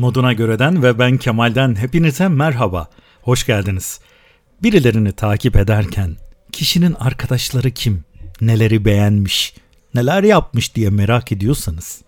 Moduna Göre'den ve ben Kemal'den hepinize merhaba. Hoş geldiniz. Birilerini takip ederken kişinin arkadaşları kim, neleri beğenmiş, neler yapmış diye merak ediyorsanız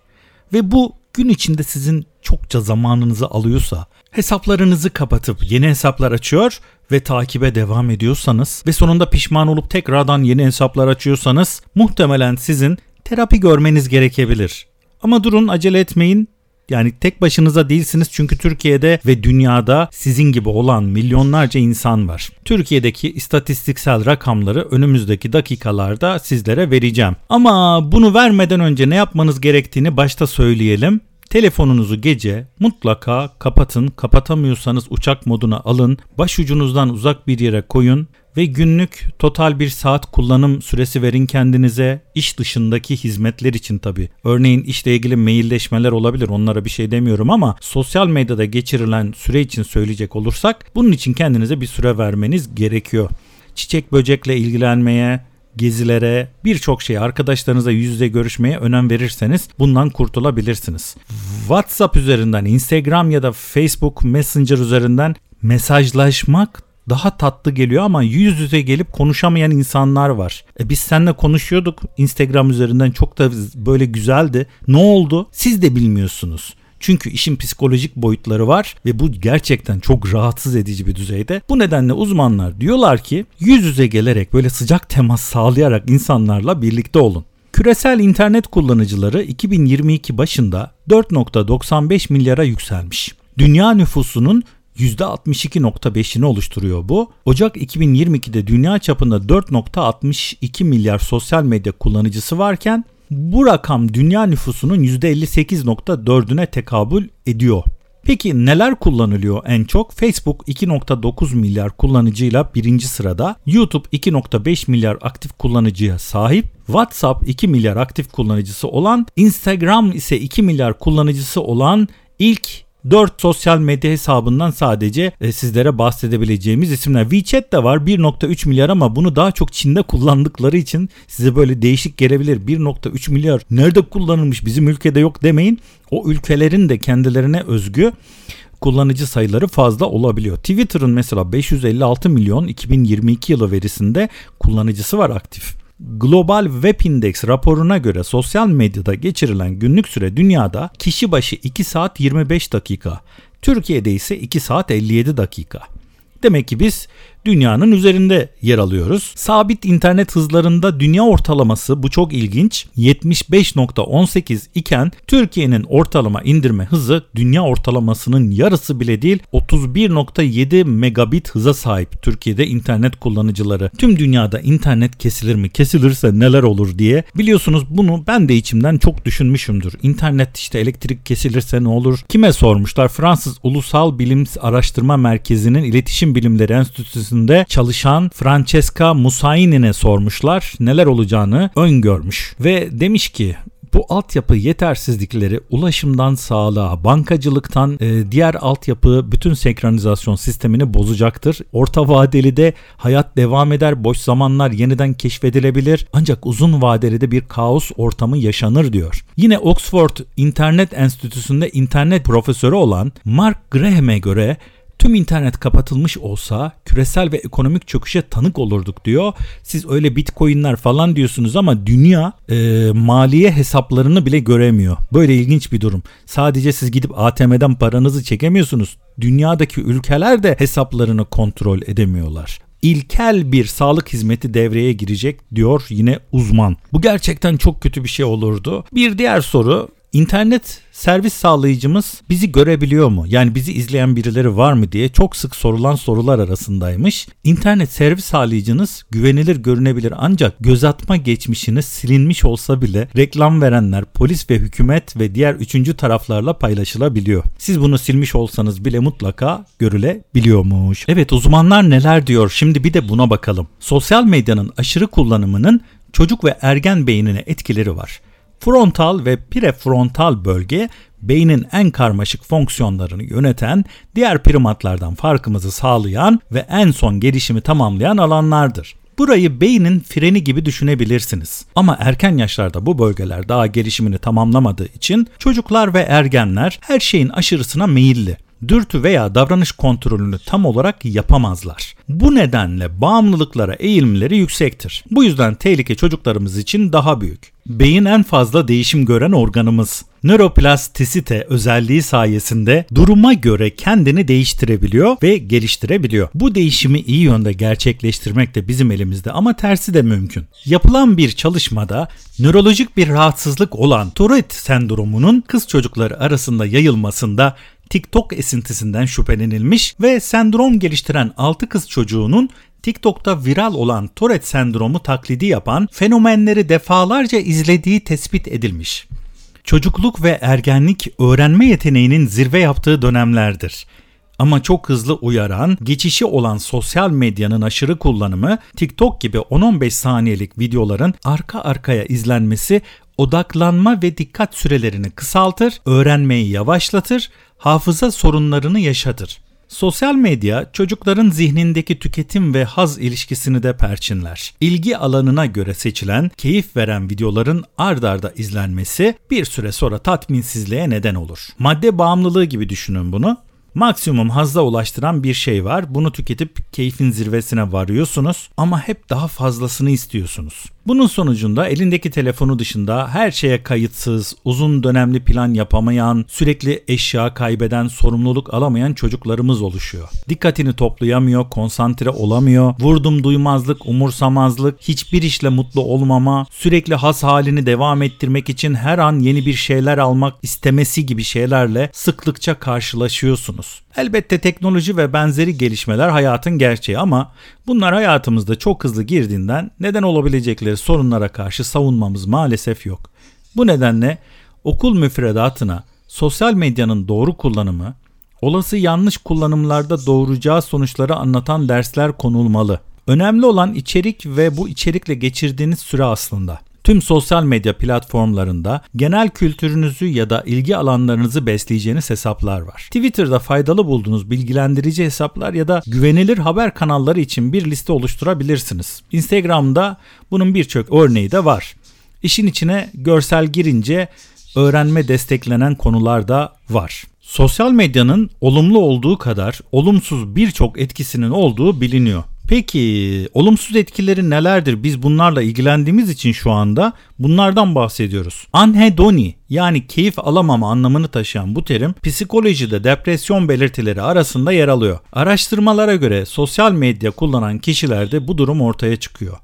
ve bu gün içinde sizin çokça zamanınızı alıyorsa hesaplarınızı kapatıp yeni hesaplar açıyor ve takibe devam ediyorsanız ve sonunda pişman olup tekrardan yeni hesaplar açıyorsanız muhtemelen sizin terapi görmeniz gerekebilir. Ama durun acele etmeyin yani tek başınıza değilsiniz çünkü Türkiye'de ve dünyada sizin gibi olan milyonlarca insan var. Türkiye'deki istatistiksel rakamları önümüzdeki dakikalarda sizlere vereceğim. Ama bunu vermeden önce ne yapmanız gerektiğini başta söyleyelim. Telefonunuzu gece mutlaka kapatın. Kapatamıyorsanız uçak moduna alın. Başucunuzdan uzak bir yere koyun ve günlük total bir saat kullanım süresi verin kendinize iş dışındaki hizmetler için tabi. Örneğin işle ilgili mailleşmeler olabilir onlara bir şey demiyorum ama sosyal medyada geçirilen süre için söyleyecek olursak bunun için kendinize bir süre vermeniz gerekiyor. Çiçek böcekle ilgilenmeye, gezilere, birçok şey arkadaşlarınızla yüz yüze görüşmeye önem verirseniz bundan kurtulabilirsiniz. WhatsApp üzerinden, Instagram ya da Facebook Messenger üzerinden mesajlaşmak daha tatlı geliyor ama yüz yüze gelip konuşamayan insanlar var. E biz seninle konuşuyorduk Instagram üzerinden çok da böyle güzeldi. Ne oldu? Siz de bilmiyorsunuz. Çünkü işin psikolojik boyutları var ve bu gerçekten çok rahatsız edici bir düzeyde. Bu nedenle uzmanlar diyorlar ki yüz yüze gelerek böyle sıcak temas sağlayarak insanlarla birlikte olun. Küresel internet kullanıcıları 2022 başında 4.95 milyara yükselmiş. Dünya nüfusunun %62.5'ini oluşturuyor bu. Ocak 2022'de dünya çapında 4.62 milyar sosyal medya kullanıcısı varken bu rakam dünya nüfusunun %58.4'üne tekabül ediyor. Peki neler kullanılıyor en çok? Facebook 2.9 milyar kullanıcıyla birinci sırada, YouTube 2.5 milyar aktif kullanıcıya sahip, WhatsApp 2 milyar aktif kullanıcısı olan, Instagram ise 2 milyar kullanıcısı olan ilk 4 sosyal medya hesabından sadece e, sizlere bahsedebileceğimiz isimler. WeChat de var 1.3 milyar ama bunu daha çok Çin'de kullandıkları için size böyle değişik gelebilir. 1.3 milyar nerede kullanılmış bizim ülkede yok demeyin. O ülkelerin de kendilerine özgü kullanıcı sayıları fazla olabiliyor. Twitter'ın mesela 556 milyon 2022 yılı verisinde kullanıcısı var aktif. Global Web Index raporuna göre sosyal medyada geçirilen günlük süre dünyada kişi başı 2 saat 25 dakika, Türkiye'de ise 2 saat 57 dakika. Demek ki biz dünyanın üzerinde yer alıyoruz. Sabit internet hızlarında dünya ortalaması bu çok ilginç 75.18 iken Türkiye'nin ortalama indirme hızı dünya ortalamasının yarısı bile değil 31.7 megabit hıza sahip Türkiye'de internet kullanıcıları. Tüm dünyada internet kesilir mi? Kesilirse neler olur diye. Biliyorsunuz bunu ben de içimden çok düşünmüşümdür. İnternet işte elektrik kesilirse ne olur? Kime sormuşlar? Fransız Ulusal Bilim Araştırma Merkezi'nin İletişim Bilimleri Enstitüsü Üniversitesi'nde çalışan Francesca Musaini'ne sormuşlar neler olacağını öngörmüş ve demiş ki bu altyapı yetersizlikleri ulaşımdan sağlığa, bankacılıktan e, diğer altyapı bütün senkronizasyon sistemini bozacaktır. Orta vadeli de hayat devam eder, boş zamanlar yeniden keşfedilebilir ancak uzun vadeli de bir kaos ortamı yaşanır diyor. Yine Oxford İnternet Enstitüsü'nde internet profesörü olan Mark Graham'e göre Tüm internet kapatılmış olsa küresel ve ekonomik çöküşe tanık olurduk diyor. Siz öyle bitcoinler falan diyorsunuz ama dünya e, maliye hesaplarını bile göremiyor. Böyle ilginç bir durum. Sadece siz gidip ATM'den paranızı çekemiyorsunuz. Dünyadaki ülkeler de hesaplarını kontrol edemiyorlar ilkel bir sağlık hizmeti devreye girecek diyor yine uzman. Bu gerçekten çok kötü bir şey olurdu. Bir diğer soru İnternet servis sağlayıcımız bizi görebiliyor mu? Yani bizi izleyen birileri var mı diye çok sık sorulan sorular arasındaymış. İnternet servis sağlayıcınız güvenilir görünebilir ancak göz atma geçmişiniz silinmiş olsa bile reklam verenler, polis ve hükümet ve diğer üçüncü taraflarla paylaşılabiliyor. Siz bunu silmiş olsanız bile mutlaka görülebiliyormuş. Evet uzmanlar neler diyor? Şimdi bir de buna bakalım. Sosyal medyanın aşırı kullanımının çocuk ve ergen beynine etkileri var. Frontal ve prefrontal bölge beynin en karmaşık fonksiyonlarını yöneten, diğer primatlardan farkımızı sağlayan ve en son gelişimi tamamlayan alanlardır. Burayı beynin freni gibi düşünebilirsiniz. Ama erken yaşlarda bu bölgeler daha gelişimini tamamlamadığı için çocuklar ve ergenler her şeyin aşırısına meyilli dürtü veya davranış kontrolünü tam olarak yapamazlar. Bu nedenle bağımlılıklara eğilimleri yüksektir. Bu yüzden tehlike çocuklarımız için daha büyük. Beyin en fazla değişim gören organımız. Nöroplastisite özelliği sayesinde duruma göre kendini değiştirebiliyor ve geliştirebiliyor. Bu değişimi iyi yönde gerçekleştirmek de bizim elimizde ama tersi de mümkün. Yapılan bir çalışmada nörolojik bir rahatsızlık olan Tourette sendromunun kız çocukları arasında yayılmasında TikTok esintisinden şüphelenilmiş ve sendrom geliştiren 6 kız çocuğunun TikTok'ta viral olan Tourette sendromu taklidi yapan fenomenleri defalarca izlediği tespit edilmiş. Çocukluk ve ergenlik öğrenme yeteneğinin zirve yaptığı dönemlerdir. Ama çok hızlı uyaran, geçişi olan sosyal medyanın aşırı kullanımı, TikTok gibi 10-15 saniyelik videoların arka arkaya izlenmesi odaklanma ve dikkat sürelerini kısaltır, öğrenmeyi yavaşlatır, hafıza sorunlarını yaşatır. Sosyal medya çocukların zihnindeki tüketim ve haz ilişkisini de perçinler. İlgi alanına göre seçilen, keyif veren videoların ard arda izlenmesi bir süre sonra tatminsizliğe neden olur. Madde bağımlılığı gibi düşünün bunu. Maksimum hazza ulaştıran bir şey var. Bunu tüketip keyfin zirvesine varıyorsunuz ama hep daha fazlasını istiyorsunuz. Bunun sonucunda elindeki telefonu dışında her şeye kayıtsız, uzun dönemli plan yapamayan, sürekli eşya kaybeden, sorumluluk alamayan çocuklarımız oluşuyor. Dikkatini toplayamıyor, konsantre olamıyor, vurdum duymazlık, umursamazlık, hiçbir işle mutlu olmama, sürekli has halini devam ettirmek için her an yeni bir şeyler almak istemesi gibi şeylerle sıklıkça karşılaşıyorsunuz. Elbette teknoloji ve benzeri gelişmeler hayatın gerçeği ama bunlar hayatımızda çok hızlı girdiğinden neden olabilecekleri sorunlara karşı savunmamız maalesef yok. Bu nedenle okul müfredatına sosyal medyanın doğru kullanımı, olası yanlış kullanımlarda doğuracağı sonuçları anlatan dersler konulmalı. Önemli olan içerik ve bu içerikle geçirdiğiniz süre aslında. Tüm sosyal medya platformlarında genel kültürünüzü ya da ilgi alanlarınızı besleyeceğiniz hesaplar var. Twitter'da faydalı bulduğunuz bilgilendirici hesaplar ya da güvenilir haber kanalları için bir liste oluşturabilirsiniz. Instagram'da bunun birçok örneği de var. İşin içine görsel girince öğrenme desteklenen konular da var. Sosyal medyanın olumlu olduğu kadar olumsuz birçok etkisinin olduğu biliniyor. Peki olumsuz etkileri nelerdir? Biz bunlarla ilgilendiğimiz için şu anda bunlardan bahsediyoruz. Anhedoni yani keyif alamama anlamını taşıyan bu terim psikolojide depresyon belirtileri arasında yer alıyor. Araştırmalara göre sosyal medya kullanan kişilerde bu durum ortaya çıkıyor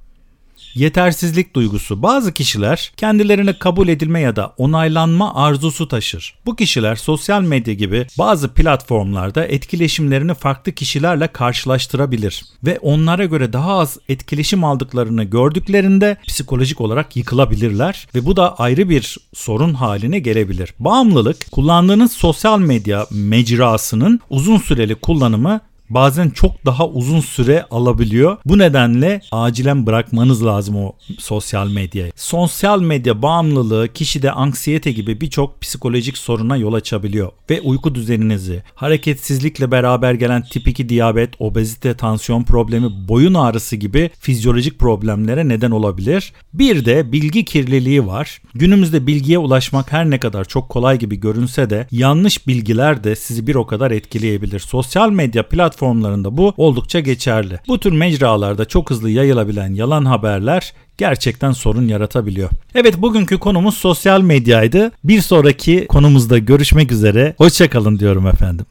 yetersizlik duygusu. Bazı kişiler kendilerine kabul edilme ya da onaylanma arzusu taşır. Bu kişiler sosyal medya gibi bazı platformlarda etkileşimlerini farklı kişilerle karşılaştırabilir ve onlara göre daha az etkileşim aldıklarını gördüklerinde psikolojik olarak yıkılabilirler ve bu da ayrı bir sorun haline gelebilir. Bağımlılık kullandığınız sosyal medya mecrasının uzun süreli kullanımı bazen çok daha uzun süre alabiliyor. Bu nedenle acilen bırakmanız lazım o sosyal medyayı. Sosyal medya bağımlılığı kişide anksiyete gibi birçok psikolojik soruna yol açabiliyor ve uyku düzeninizi, hareketsizlikle beraber gelen tip 2 diyabet, obezite, tansiyon problemi, boyun ağrısı gibi fizyolojik problemlere neden olabilir. Bir de bilgi kirliliği var. Günümüzde bilgiye ulaşmak her ne kadar çok kolay gibi görünse de yanlış bilgiler de sizi bir o kadar etkileyebilir. Sosyal medya platformları platformlarında bu oldukça geçerli. Bu tür mecralarda çok hızlı yayılabilen yalan haberler gerçekten sorun yaratabiliyor. Evet bugünkü konumuz sosyal medyaydı. Bir sonraki konumuzda görüşmek üzere. Hoşçakalın diyorum efendim.